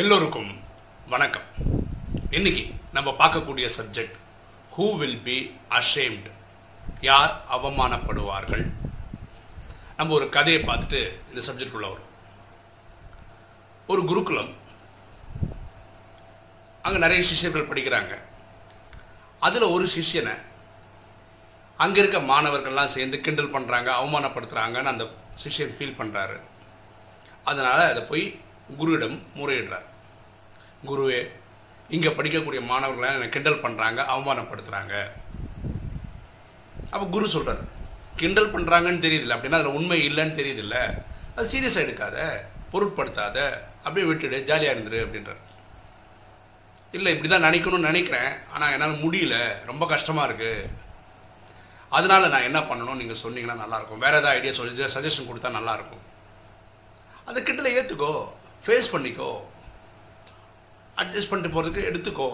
எல்லோருக்கும் வணக்கம். இன்னைக்கு நம்ம பார்க்கக்கூடிய subject who will be ashamed யார் அவமானப்படுவார்கள்? நம்ம ஒரு கதையை பார்த்துட்டு இந்த சப்ஜெக்டுக்குள்ள வரும் ஒரு குருகுலம் அங்கே நிறைய சிஷ்யர்கள் படிக்கிறாங்க. அதில் ஒரு சிஷ்யனை அங்கே இருக்க மாணவர்கள்லாம் சேர்ந்து கிண்டல் பண்ணுறாங்க அவமானப்படுத்துகிறாங்கன்னு அந்த சிஷ்யன் ஃபீல் பண்ணுறாரு அதனால் அதை போய் குருவிடம் முறையிடுறார். குருவே இங்கே படிக்கக்கூடிய மாணவர்களை என்னை கிண்டல் பண்ணுறாங்க அவமானப்படுத்துகிறாங்க அப்போ குரு சொல்கிறார் கிண்டல் பண்ணுறாங்கன்னு தெரியுதில்ல அப்படின்னா அதில் உண்மை இல்லைன்னு தெரியுதில்ல. அது சீரியஸாக எடுக்காத பொருட்படுத்தாத அப்படியே விட்டுடு ஜாலியாக இருந்துரு அப்படின்றார். இல்லை இப்படி தான் நினைக்கணும்னு நினைக்கிறேன் ஆனால் என்னால் முடியல ரொம்ப கஷ்டமாக இருக்குது அதனால் நான் என்ன பண்ணணும்? நீங்கள் சொன்னீங்கன்னா நல்லாயிருக்கும். வேறு ஏதாவது ஐடியா சொல்லி சஜஷன் கொடுத்தா நல்லாயிருக்கும். அந்த கிண்டலை ஏற்றுக்கோ ஃபேஸ் பண்ணிக்கோ. அட்ஜஸ்ட் பண்ணிட்டு போகிறதுக்கு எடுத்துக்கோ.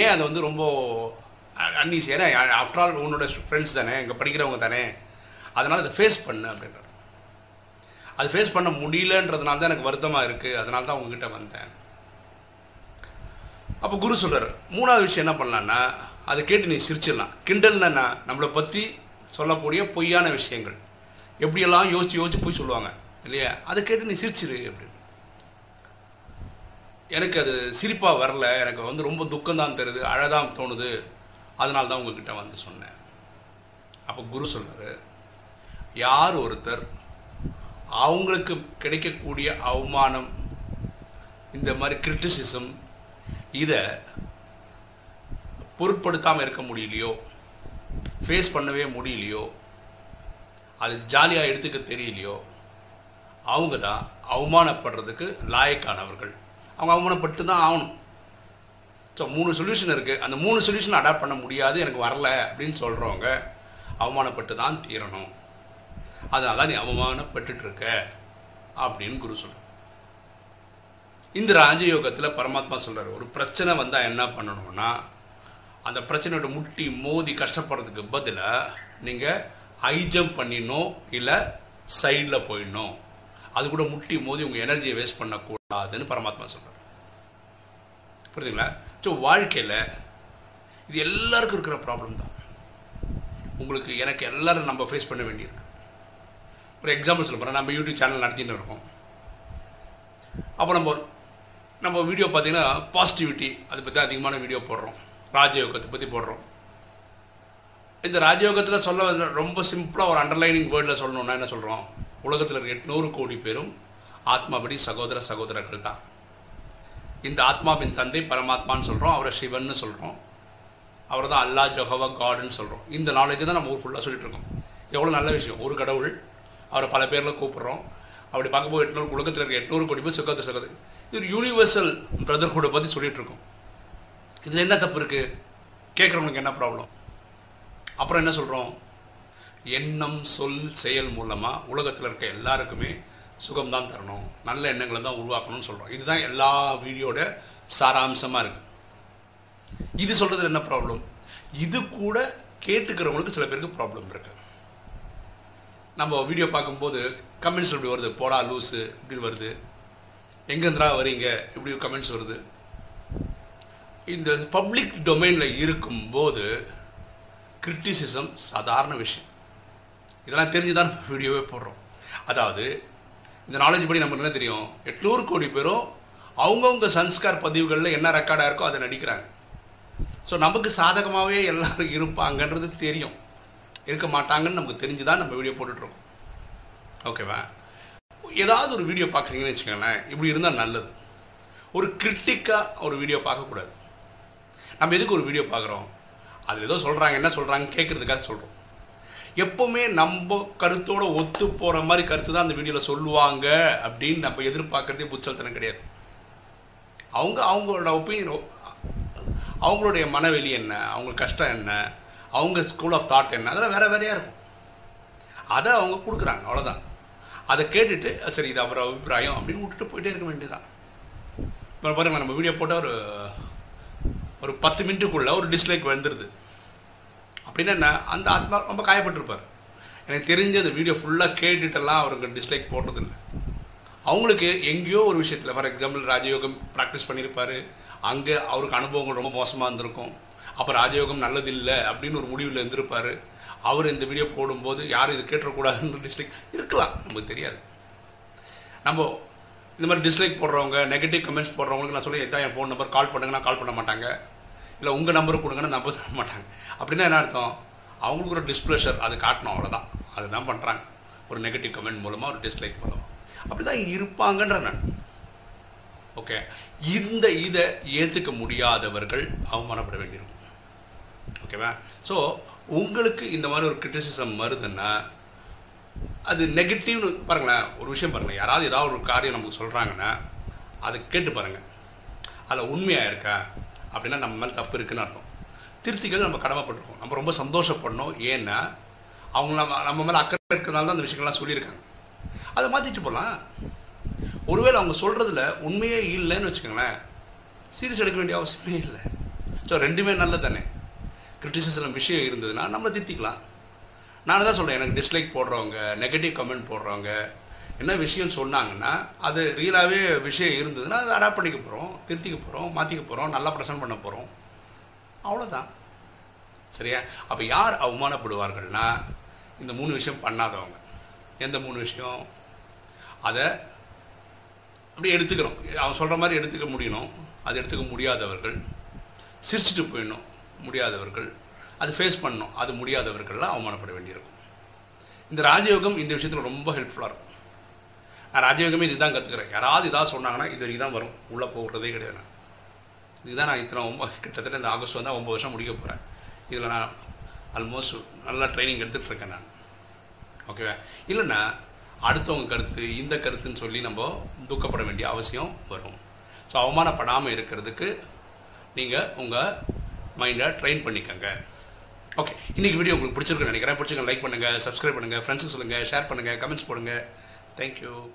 ஏன் அதை வந்து ரொம்ப அன்னீஸ் ஏன்னா ஆஃப்டர் ஆல் உன்னோட ஃப்ரெண்ட்ஸ் தானே இங்கே படிக்கிறவங்க தானே. அதனால் அதை ஃபேஸ் பண்ணு அப்படின்றார். அது ஃபேஸ் பண்ண முடியலன்றதுனால தான் எனக்கு வருத்தமாக இருக்குது அதனால தான் உங்ககிட்ட வந்தேன். அப்போ குரு சொல்கிறார் மூணாவது விஷயம் என்ன பண்ணலான்னா அதை கேட்டு நீ சிரிச்சிடலாம். கிண்டல்னா நம்மளை பற்றி சொல்லக்கூடிய பொய்யான விஷயங்கள். எப்படியெல்லாம் யோசித்து யோசித்து போய் சொல்லுவாங்க இல்லையா? அதை கேட்டு நீ சிரிச்சிரு அப்படின்னு. எனக்கு அது சிரிப்பாக வரல. எனக்கு வந்து ரொம்ப துக்கம்தான் தருது அழதான் தோணுது. அதனால தான் உங்ககிட்ட வந்து சொன்னேன். அப்போ குரு சொல்கிறாரு யார் ஒருத்தர் அவங்களுக்கு கிடைக்கக்கூடிய அவமானம் இந்த மாதிரி கிரிட்டிசிசம் இதை பொருட்படுத்தாமல் இருக்க முடியலையோ ஃபேஸ் பண்ணவே முடியலையோ அது ஜாலியாக எடுத்துக்க தெரியலையோ அவங்க தான் அவமானப்படுறதுக்கு லாயக்கானவர்கள். அவங்க அவமானப்பட்டு தான் ஆகணும். ஸோ மூணு சொல்யூஷன் இருக்குது அந்த மூணு சொல்யூஷன் அடாப்ட் பண்ண முடியாது எனக்கு வரல அப்படின்னு சொல்கிறவங்க அவமானப்பட்டு தான் தீரணும். அதனால தான் நீ அவமானப்பட்டுருக்க அப்படின்னு குரு சொல்கிறார் இந்த ராஜயோகத்தில் பரமாத்மா சொல்கிறார் ஒரு பிரச்சனை வந்தால் என்ன பண்ணணும்னா அந்த பிரச்சனையோட முட்டி மோதி கஷ்டப்படுறதுக்கு பதிலாக நீங்கள் ஹை ஜம்ப் பண்ணிடணும் இல்லை சைடில் போயிடணும். அது கூட முட்டி மோதி உங்கள் எனர்ஜியை வேஸ்ட் பண்ணக்கூடாதுன்னு பரமாத்மா சொல்கிறார் புரியுதுங்களா? ஸோ வாழ்க்கையில் இது எல்லாருக்கும் இருக்கிற ப்ராப்ளம் தான். உங்களுக்கு எனக்கு எல்லோரும் நம்ம ஃபேஸ் பண்ண வேண்டியிருக்கு. ஒரு எக்ஸாம்பிள் சொல்ல போகிறேன் நம்ம யூடியூப் சேனல் நடத்திட்டு இருக்கோம். அப்போ நம்ம நம்ம வீடியோ பார்த்தீங்கன்னா பாசிட்டிவிட்டி அதை பற்றி அதிகமான வீடியோ போடுறோம். ராஜயோகத்தை பற்றி போடுறோம். இந்த ராஜயோகத்தில் சொல்ல ரொம்ப சிம்பிளாக ஒரு அண்டர்லைனிங் வேர்டில் சொல்லணும்னா என்ன சொல்கிறோம் உலகத்தில் இருக்கிற எட்நூறு கோடி பேரும் ஆத்மாபடி சகோதர சகோதரர்கள் தான். இந்த ஆத்மாவின் தந்தை பரமாத்மான்னு சொல்கிறோம் அவரை சிவன்னு சொல்கிறோம் அவர் தான் அல்லா ஜொஹவா காடுன்னு சொல்கிறோம் இந்த நாலேஜை தான் நம்ம ஊர் ஃபுல்லாக சொல்லிட்டு இருக்கோம். எவ்வளோ நல்ல விஷயம். ஒரு கடவுள் அவரை பல பேரில் கூப்பிட்றோம். அப்படி பார்க்கும்போது எட்நூறு உலகத்தில் இருக்க எட்நூறு கோடி பேர் சுகத்தை சகோதரி. இது ஒரு யூனிவர்சல் பிரதர்ஹுட்டை பற்றி சொல்லிகிட்டு இருக்கோம். இதில் என்ன தப்பு இருக்குது கேட்குறவங்களுக்கு என்ன ப்ராப்ளம் அப்புறம் என்ன சொல்கிறோம் எண்ணம் சொல் செயல் மூலமாக உலகத்தில் இருக்க எல்லாருக்குமே சுகம்தான் தரணும். நல்ல எண்ணங்களை தான் உருவாக்கணும்னு சொல்கிறோம் இதுதான் எல்லா வீடியோட சாராம்சமாக இருக்குது இது சொல்கிறது என்ன ப்ராப்ளம் இது கூட கேட்டுக்கிறவங்களுக்கு சில பேருக்கு ப்ராப்ளம் இருக்குது நம்ம வீடியோ பார்க்கும்போது கமெண்ட்ஸ் இப்படி வருது. போடா லூஸு இப்படி வருது. எங்கேருந்துடா வரீங்க இப்படி கமெண்ட்ஸ் வருது. இந்த பப்ளிக் டொமைனில் இருக்கும்போது கிரிட்டிசிசம் சாதாரண விஷயம். இதெல்லாம் தெரிஞ்சு தான் வீடியோவே போடுறோம். அதாவது இந்த நாலேஜ் படி நமக்கு என்ன தெரியும்? எட்நூறு கோடி பேரும் அவங்கவுங்க சன்ஸ்கார் பதிவுகளில் என்ன ரெக்கார்டாக இருக்கோ அதை நடிக்கிறாங்க. ஸோ நமக்கு சாதகமாகவே எல்லோரும் இருப்பாங்கன்றது தெரியும். இருக்க மாட்டாங்கன்னு நமக்கு தெரிஞ்சு தான் நம்ம வீடியோ போட்டுட்ருக்கோம். ஓகேவா ஏதாவது ஒரு வீடியோ பார்க்குறீங்கன்னு வச்சுக்கோங்களேன் இப்படி இருந்தால் நல்லது. ஒரு கிரிட்டிக்காக ஒரு வீடியோ பார்க்கக்கூடாது. நம்ம எதுக்கு ஒரு வீடியோ பார்க்குறோம்? அதில் ஏதோ சொல்கிறாங்க என்ன சொல்கிறாங்க கேட்குறதுக்காக சொல்கிறோம் எப்போவுமே நம்ம கருத்தோடு ஒத்து போகிற மாதிரி கருத்து தான் அந்த வீடியோவில் சொல்லுவாங்க அப்படின்னு நம்ம எதிர்பார்க்குறதே புத்தகத்தனம் கிடையாது. அவங்க அவங்களோட ஒப்பீனியன் அவங்களுடைய மனவெளி என்ன? அவங்க கஷ்டம் என்ன? அவங்க ஸ்கூல் ஆஃப் தாட் என்ன? அதெல்லாம் வேறு வேறையாக இருக்கும். அதை அவங்க கொடுக்குறாங்க அவ்வளோதான் அதை கேட்டுட்டு சரி இது அப்புறம் அபிப்பிராயம் அப்படின்னு விட்டுட்டு போயிட்டே இருக்க வேண்டியதான் இப்போ பாருங்கள் நம்ம வீடியோ போட்டால் ஒரு ஒரு பத்து மினிட்டுக்குள்ளே ஒரு டிஸ்லைக் வந்துடுது அப்படின்னா என்ன? அந்த ஆத்மா ரொம்ப காயப்பட்டிருப்பார். எனக்கு தெரிஞ்ச அந்த வீடியோ ஃபுல்லாக கேட்டுட்டெல்லாம் அவருக்கு டிஸ்லைக் போட்டதில்லை. அவங்களுக்கு எங்கேயோ ஒரு விஷயத்தில் ஃபார் எக்ஸாம்பிள் ராஜயோகம் ப்ராக்டிஸ் பண்ணியிருப்பாரு. அங்கே அவருக்கு அனுபவங்கள் ரொம்ப மோசமாக இருந்திருக்கும். அப்போ ராஜயோகம் நல்லது இல்லை அப்படின்னு ஒரு முடிவில் இருந்திருப்பார். அவர் இந்த வீடியோ போடும்போது யாரும் இது கேட்டுறக்கூடாதுன்னு டிஸ்லைக் இருக்கலாம் நமக்கு தெரியாது. நம்ம இந்த மாதிரி டிஸ்லைக் போடுறவங்க நெகட்டிவ் கமெண்ட்ஸ் போடுறவங்களுக்கு நான் சொல்லி இதான் என் ஃபோன் நம்பர் கால் பண்ணுங்கன்னா கால் பண்ண மாட்டாங்க. இல்லை உங்கள் நம்பர் கொடுங்கன்னு நம்ப தர மாட்டாங்க. அப்படின்னா என்ன அர்த்தம்? அவங்களுக்கு ஒரு டிஸ்ப்ளஷர் அது காட்டணும் அவ்வளோதான் அதுதான் பண்ணுறாங்க ஒரு நெகட்டிவ் கமெண்ட் மூலமாக ஒரு டிஸ்லைக் மூலமாக அப்படி தான் இருப்பாங்கன்ற நான். ஓகே இந்த இதை ஏற்றுக்க முடியாதவர்கள் அவமானப்பட வேண்டியிருக்கும். ஓகேவா ஸோ உங்களுக்கு இந்த மாதிரி ஒரு கிரிட்டிசிசம் வருதுன்னா அது நெகட்டிவ்னு பாருங்களேன் ஒரு விஷயம் பாருங்களேன் யாராவது ஏதாவது ஒரு காரியம் நமக்கு சொல்கிறாங்கன்னா அதை கேட்டு பாருங்கள் அதில் உண்மையாக இருக்கா? அப்படின்னா நம்ம மேலே தப்பு இருக்குன்னு அர்த்தம். திருத்திகள் நம்ம கடமைப்பட்டிருக்கோம். நம்ம ரொம்ப சந்தோஷப்படணும். ஏன்னா அவங்க நம்ம நம்ம மேலே அக்கறை இருக்கிறதுனால தான் அந்த விஷயங்கள்லாம் சொல்லியிருக்காங்க. அதை மாற்றிட்டு போகலாம் ஒருவேளை அவங்க சொல்கிறதுல உண்மையே இல்லைன்னு வச்சுக்கோங்களேன். சீரியஸ் எடுக்க வேண்டிய அவசியமே இல்லை. ஸோ ரெண்டுமே நல்லது தானே கிரிட்டிசிசம் விஷயம் இருந்ததுன்னா நம்ம திருத்திக்கலாம். நான் தான் சொல்கிறேன் எனக்கு டிஸ்லைக் போடுறவங்க நெகட்டிவ் கமெண்ட் போடுறவங்க என்ன விஷயம் சொன்னாங்கன்னா அது ரியலாகவே விஷயம் இருந்ததுன்னா அதை அடாப்ட் பண்ணிக்க போகிறோம் திருத்திக்க போகிறோம் மாற்றிக்க போகிறோம் நல்லா பிரசன்ட் பண்ண போகிறோம் அவ்வளோதான் சரியா? அப்போ யார் அவமானப்படுவார்கள்னா இந்த மூணு விஷயம் பண்ணாதவங்க. எந்த மூணு விஷயம்? அதை அப்படியே எடுத்துக்கிறோம். அவன் சொல்கிற மாதிரி எடுத்துக்க முடியணும். அது எடுத்துக்க முடியாதவர்கள். சிரிச்சிட்டு போயிடணும். முடியாதவர்கள். அது ஃபேஸ் பண்ணணும். அது முடியாதவர்கள்லாம் அவமானப்பட வேண்டியிருக்கும். இந்த ராஜயோகம் இந்த விஷயத்தில் ரொம்ப ஹெல்ப்ஃபுல்லாக இருக்கும். நான் ராஜயோகமே இதுதான் கற்றுக்கிறேன் யாராவது இதாக சொன்னாங்கன்னா இது வரைக்கும் தான் வரும். உள்ளே போகிறதே கிடையாது நான். இதுதான் நான் இத்தனை ஒம்பது கிட்டத்தட்ட இந்த ஆகஸ்ட் வந்தால் ஒம்பது வருஷம் முடிக்க போகிறேன் இதில் நான் ஆல்மோஸ்ட் நல்லா ட்ரைனிங் எடுத்துகிட்ருக்கேன் நான். ஓகேவா இல்லைன்னா அடுத்தவங்க கருத்து இந்த கருத்துன்னு சொல்லி நம்ம துக்கப்பட வேண்டிய அவசியம் வரும். ஸோ அவமானப்படாமல் இருக்கிறதுக்கு நீங்கள் உங்கள் மைண்டை ட்ரெயின் பண்ணிக்கோங்க. ஓகே இன்றைக்கி வீடியோ உங்களுக்கு பிடிச்சிருக்குன்னு நினைக்கிறேன். பிடிச்சிங்க லைக் பண்ணுங்கள் சப்ஸ்கிரைப் பண்ணுங்கள் ஃப்ரெண்ட்ஸுக்கு சொல்லுங்கள் ஷேர் பண்ணுங்கள் கமெண்ட்ஸ் போடுங்கள் Thank you.